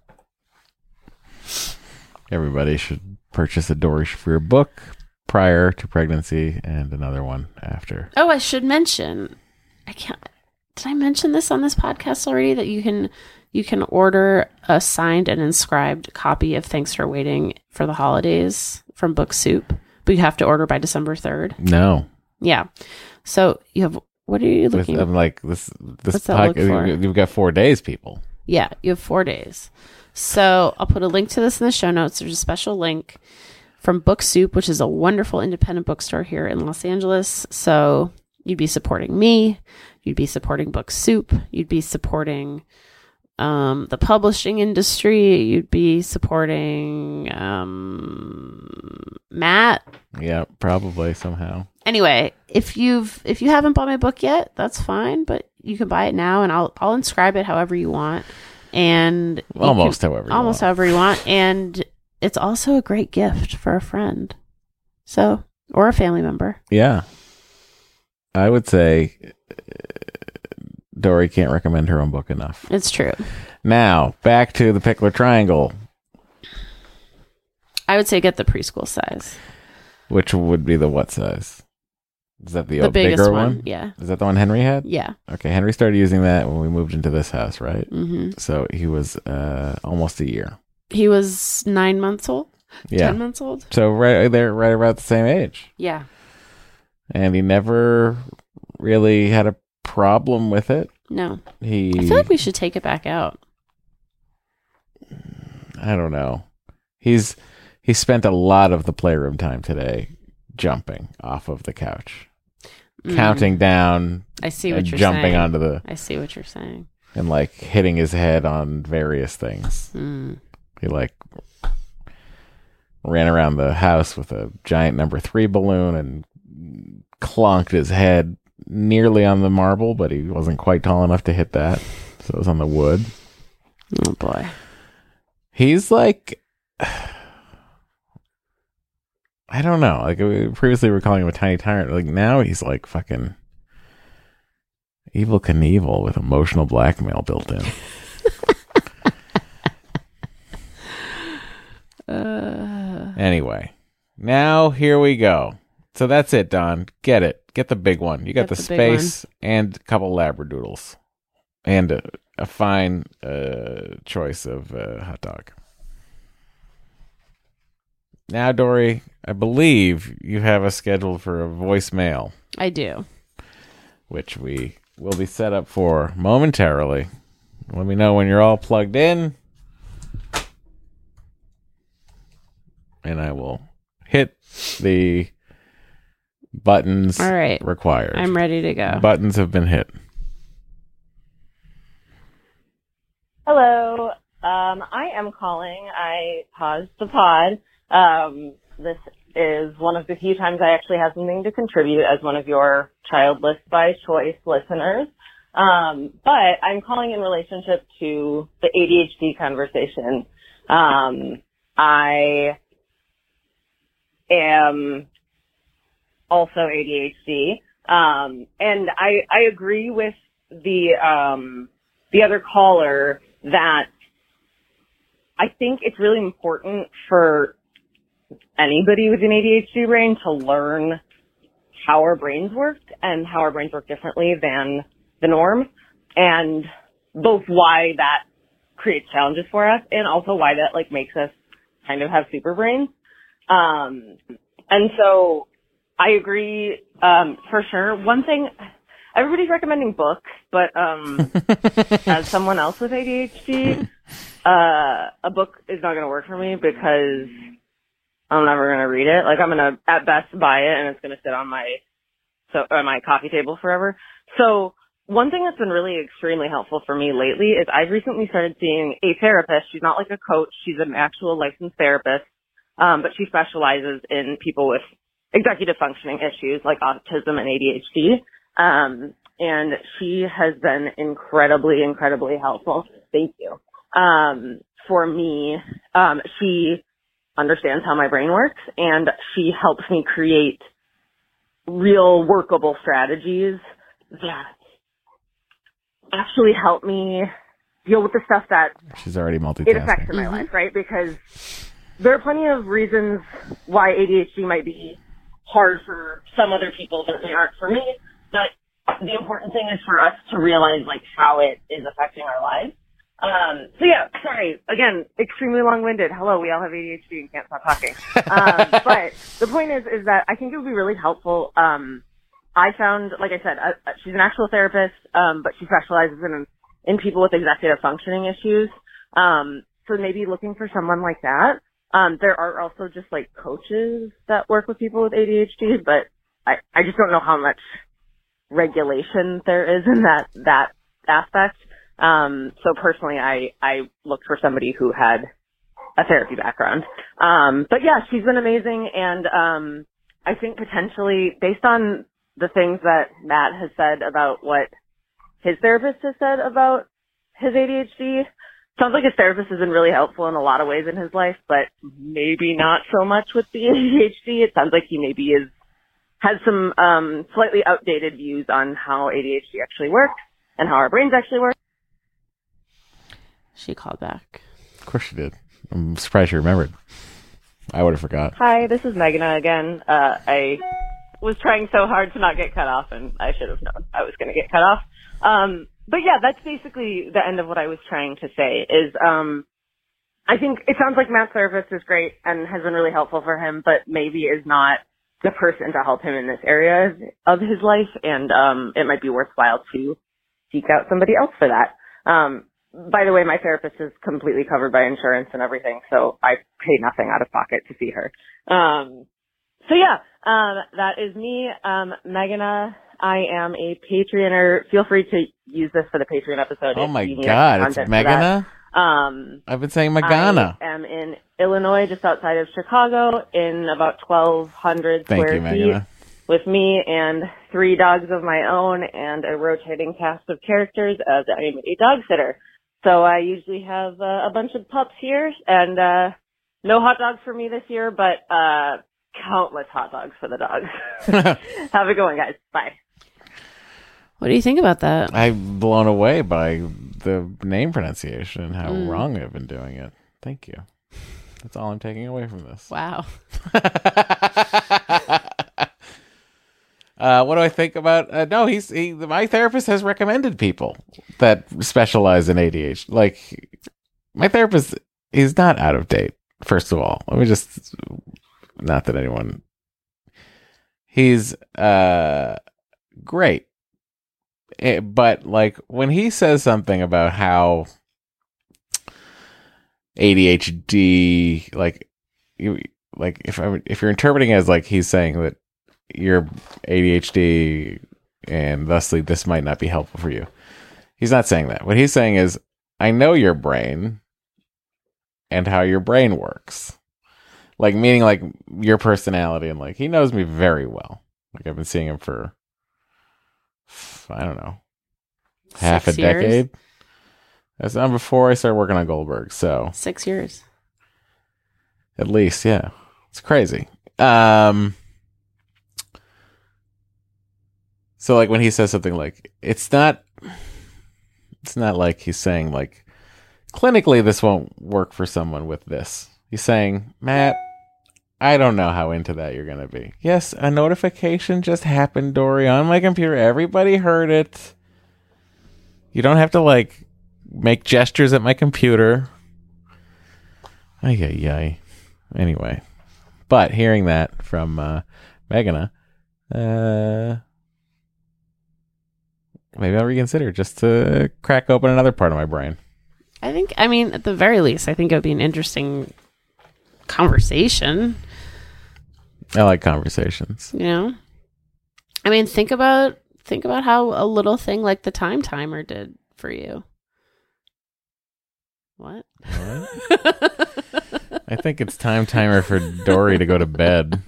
Everybody should purchase a Dory Shafrir book prior to pregnancy and another one after. Oh, I should mention, I can't. Did I mention this on this podcast already? That you can you can order a signed and inscribed copy of Thanks for Waiting for the Holidays from Book Soup, but you have to order by December third. No. Yeah. So you have what are you With, looking? I'm like this this What's that look for? podcast you've got four days, people. Yeah, you have four days. So I'll put a link to this in the show notes. There's a special link from Book Soup, which is a wonderful independent bookstore here in Los Angeles. So you'd be supporting me, you'd be supporting Book Soup, you'd be supporting um, the publishing industry, you'd be supporting um, Matt. Yeah, probably somehow. Anyway, if you've if you haven't bought my book yet, that's fine, but you can buy it now, and I'll I'll inscribe it however you want, and Almost can- however you almost want. however you want, and it's also a great gift for a friend, so or a family member. Yeah. I would say uh, Dory can't recommend her own book enough. It's true. Now, back to the Pikler Triangle, I would say get the preschool size, which would be the what size? Is that the, the old, biggest bigger one. one? Yeah, Is that the one Henry had? yeah. Okay, Henry started using that when we moved into this house, right? hmm So he was uh, almost a year. He was nine months old, Yeah. ten months old. So right there, right about the same age, Yeah, and he never really had a problem with it. No. He, I feel like we should take it back out. I don't know. He's he spent a lot of the playroom time today jumping off of the couch, Mm. counting down, I see what and you're jumping saying. onto the I see what you're saying. and like hitting his head on various things. Mm. He like ran around the house with a giant number three balloon and clonked his head nearly on the marble, but he wasn't quite tall enough to hit that. So it was on the wood. Oh boy. He's like, I don't know. Like we previously, we were calling him a tiny tyrant. Like now, he's like fucking Evel Knievel with emotional blackmail built in. Uh, Anyway, now here we go. So that's it, Don. Get it. Get the big one. You got the, the space and a couple labradoodles and a, a fine uh, choice of uh, hot dog. Now, Dory, I believe you have us scheduled for a voicemail, I do. which we will be set up for momentarily. Let me know when you're all plugged in, and I will hit the buttons All right. required. I'm ready to go. Buttons have been hit. Hello. Um, I am calling. I paused the pod. Um, this is one of the few times I actually have something to contribute as one of your childless by choice listeners. Um, but I'm calling in relationship to the ADHD conversation. Um, I am also ADHD. Um, and I, I agree with the, um, the other caller that I think it's really important for anybody with an ADHD brain to learn how our brains work and how our brains work differently than the norm and both why that creates challenges for us and also why that like makes us kind of have super brains. Um, and so I agree, um, for sure. One thing, everybody's recommending books, but, um, as someone else with ADHD, uh, a book is not going to work for me because I'm never going to read it. Like I'm going to at best buy it and it's going to sit on my, so, on my coffee table forever. So one thing that's been really extremely helpful for me lately is I've recently started seeing a therapist. She's not like a coach. She's an actual licensed therapist. Um, but she specializes in people with executive functioning issues like autism and ADHD. Um, and she has been incredibly, incredibly helpful. Thank you. Um, for me, um, she understands how my brain works and she helps me create real workable strategies that actually help me deal with the stuff that She's already multitasking. it affects in my life, right? Because there are plenty of reasons why ADHD might be hard for some other people that they aren't for me. But the important thing is for us to realize like how it is affecting our lives. Um, so yeah, sorry, again, extremely long-winded. Hello, we all have ADHD and can't stop talking. Um, but the point is, is that I think it would be really helpful. Um, I found, like I said, uh, uh, she's an actual therapist, um, but she specializes in in people with executive functioning issues. Um, so maybe looking for someone like that. Um, there are also just like coaches that work with people with ADHD, but I, I just don't know how much regulation there is in that, that aspect. Um, so personally, I, I looked for somebody who had a therapy background. Um, but yeah, she's been amazing. And, um, I think potentially based on the things that Matt has said about what his therapist has said about his ADHD, sounds like his therapist has been really helpful in a lot of ways in his life, but maybe not so much with the ADHD. It sounds like he maybe is has some um, slightly outdated views on how ADHD actually works and how our brains actually work. She called back. Of course she did. I'm surprised she remembered. I would have forgot. Hi, this is Meghna again. Uh, I was trying so hard to not get cut off, and I should have known I was going to get cut off. Um, but yeah, that's basically the end of what I was trying to say. Is um, I think it sounds like Matt's therapist is great and has been really helpful for him, but maybe is not the person to help him in this area of his life, and um, it might be worthwhile to seek out somebody else for that. Um, by the way, my therapist is completely covered by insurance and everything, so I pay nothing out of pocket to see her. Um, so yeah, um, that is me, um, Meghna. I am a Patreoner. Feel free to use this for the Patreon episode. Oh my god, it's. Megana? Um, I've been saying Magana. I am in Illinois, just outside of Chicago, in about 1,200 Thank square you, feet, Megana. with me and three dogs of my own and a rotating cast of characters as I am a dog sitter. So I usually have uh, a bunch of pups here, and uh, no hot dogs for me this year, but uh, countless hot dogs for the dogs. have a good one, guys. Bye. What do you think about that? I'm blown away by the name pronunciation and how Mm. wrong I've been doing it. Thank you. That's all I'm taking away from this. Wow. uh, what do I think about? Uh, no, he's he. My therapist has recommended people that specialize in ADHD. Like my therapist is not out of date. First of all, let me just not that anyone he's uh great. Eh, but like when he says something about how ADHD like you like if I if you're interpreting it as like he's saying that you're ADHD and thusly this might not be helpful for you. He's not saying that. What he's saying is I know your brain and how your brain works. Like meaning like your personality and like he knows me very well. Like I've been seeing him for I don't know half Six a years? decade. That's not before I started working on Goldberg. So Six years. at least, yeah, it's crazy. Um, so like when he says something like, "It's not," it's not like he's saying like, clinically this won't work for someone with this. He's saying, Matt, I don't know how into that you're gonna be. Yes, a notification just happened, Dory, on my computer. Everybody heard it. You don't have to like make gestures at my computer. Ay, ay, ay. Anyway, but hearing that from uh, Megana, uh, maybe I'll reconsider just to crack open another part of my brain. I think, I mean, at the very least, I think it would be an interesting conversation, I like conversations. you know? I mean, think about think about how a little thing like the time timer did for you. What? I think it's time timer for Dory to go to bed.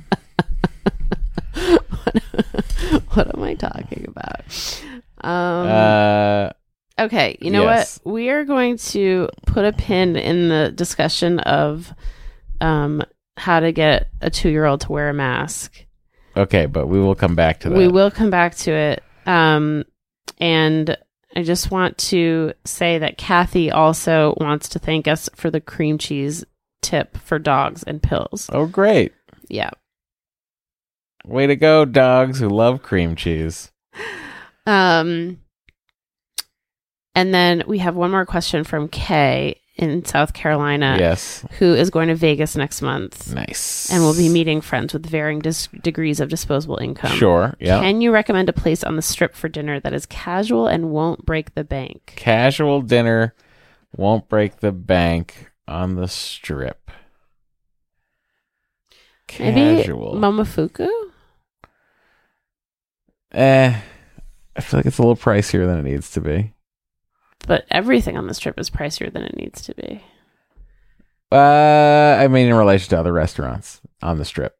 what am I talking about? Um, Uh, okay, you know yes. what? We are going to put a pin in the discussion of um, how to get a two year old to wear a mask. okay, but we will come back to that. We will come back to it. Um, and I just want to say that Kathy also wants to thank us for the cream cheese tip for dogs and pills. Oh, great. Yeah. Way to go, dogs who love cream cheese. Um, and then we have one more question from Kay in South Carolina, yes. who is going to Vegas next month Nice. and will be meeting friends with varying dis- degrees of disposable income. Sure. Yeah. Can you recommend a place on the strip for dinner that is casual and won't break the bank? Casual dinner won't break the bank on the strip. Maybe Casual. Momofuku? eh. I feel like it's a little pricier than it needs to be. But everything on the strip is pricier than it needs to be. Uh, I mean, in relation to other restaurants on the strip.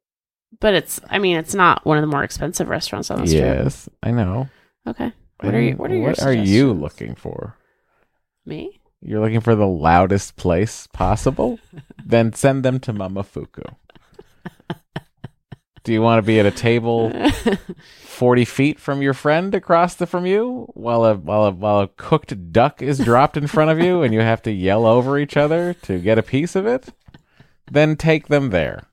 But it's, I mean, it's not one of the more expensive restaurants on the strip. Yes, I know. Okay. What are you, what are your What are you looking for? Me? You're looking for the loudest place possible? then send them to Momofuku. Do you want to be at a table 40 feet from your friend across the from you while a while a while a cooked duck is dropped in front of you and you have to yell over each other to get a piece of it? Then take them there.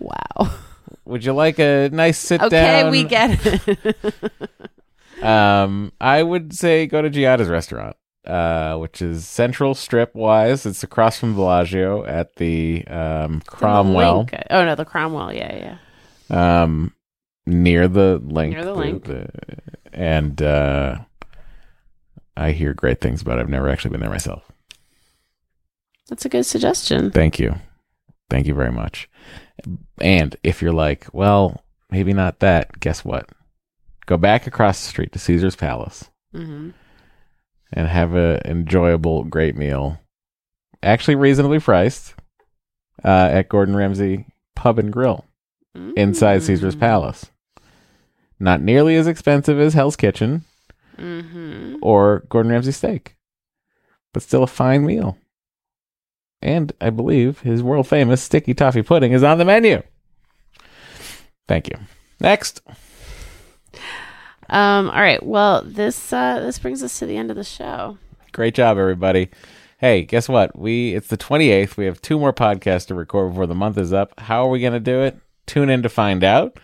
wow. Would you like a nice sit Okay, down? Okay, we get it. Um, I would say go to Giada's restaurant, uh, which is Central Strip wise. It's across from Bellagio at the um, Cromwell, LINQ. Oh, no, the Cromwell. Yeah, yeah. um, near the LINQ. Near the LINQ. and uh, I hear great things about it. I've never actually been there myself. That's a good suggestion. Thank you. Thank you very much. And if you're like, well, maybe not that, guess what? Go back across the street to Caesar's Palace. hmm and have a enjoyable, great meal. Actually, reasonably priced uh, at Gordon Ramsay Pub and Grill inside Caesar's Palace. Not nearly as expensive as Hell's Kitchen hmm or Gordon Ramsay Steak, but still a fine meal. And I believe his world famous sticky toffee pudding is on the menu. Thank you. Next. Um. All right. Well, this uh, this brings us to the end of the show. Great job, everybody. Hey, guess what? We it's the 28th. We have two more podcasts to record before the month is up. How are we going to do it? Tune in to find out.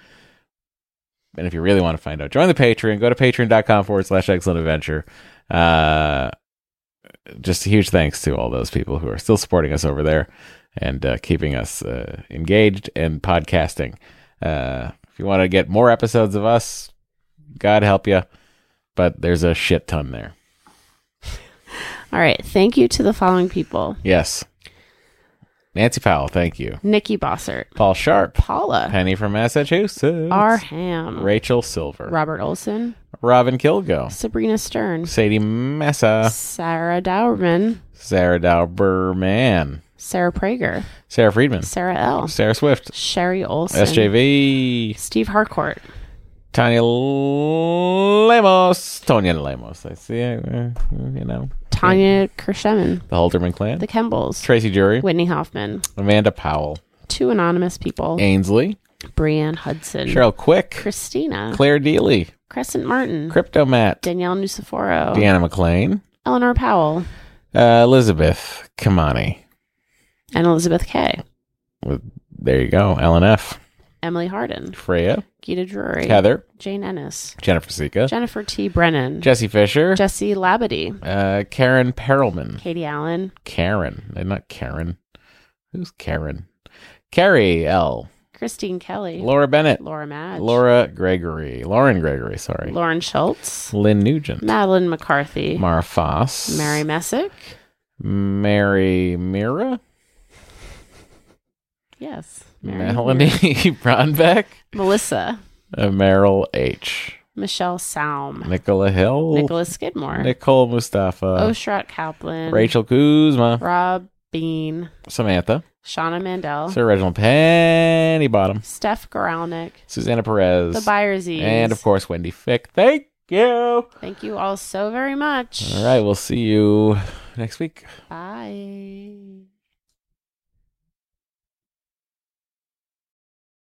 And if you really want to find out, join the Patreon. Go to patreon.com forward slash excellent adventure. Uh, just a huge thanks to all those people who are still supporting us over there. and uh, keeping us uh, engaged and podcasting. Uh, if you want to get more episodes of us, God help you, but there's a shit ton there. All right. Thank you to the following people. Yes. Nancy Powell, thank you. Nikki Bossert, Paul Sharp, Paula, Penny from Massachusetts, R. Ham, Rachel Silver, Robert Olson, Robin Kilgo, Sabrina Stern, Sadie Messa, Sarah Dowerman, Sarah Dauberman, Sarah Prager, Sarah Friedman, Sarah L., Sarah Swift, Sherry Olson, SJV, Steve Harcourt, Tanya Lemos, Tonya Lemos. I see, uh, you know, Tanya Kersheman, the Holderman clan, the Kembles, Tracy Jury, Whitney Hoffman, Amanda Powell, two anonymous people, Ainsley, Brianne Hudson, Cheryl Quick, Christina, Claire Deely, Crescent Martin, Cryptomat, Danielle Nusiforo, Deanna McLean, Eleanor Powell, uh, Elizabeth Kamani. and Elizabeth Kay, With, there you go, LNF, Emily Harden, Freya, Gita Drury, Heather, Jane Ennis, Jennifer Sika, Jennifer T. Brennan, Jesse Fisher, Jesse Labadie, uh, Karen Perelman, Katie Allen, Karen, not Karen. Who's Karen? Carrie L. Christine Kelly, Laura Bennett, Laura Madge, Laura Gregory, Lauren Gregory, sorry, Lauren Schultz, Lynn Nugent, Madeline McCarthy, Mara Foss, Mary Messick, Mary Mira, yes, Mary Melanie Bronbeck, Melissa, uh, Meryl H, Michelle Saum, Nicola Hill, Nicholas Skidmore, Nicole Mustafa, Oshrat Kaplan, Rachel Kuzma, Rob Bean, Samantha, Shauna Mandel, Sir Reginald Penny Bottom, Steph Goralnik, Susanna Perez, the Byersies, and of course Wendy Fick. Thank you. Thank you all so very much. All right, we'll see you next week. Bye.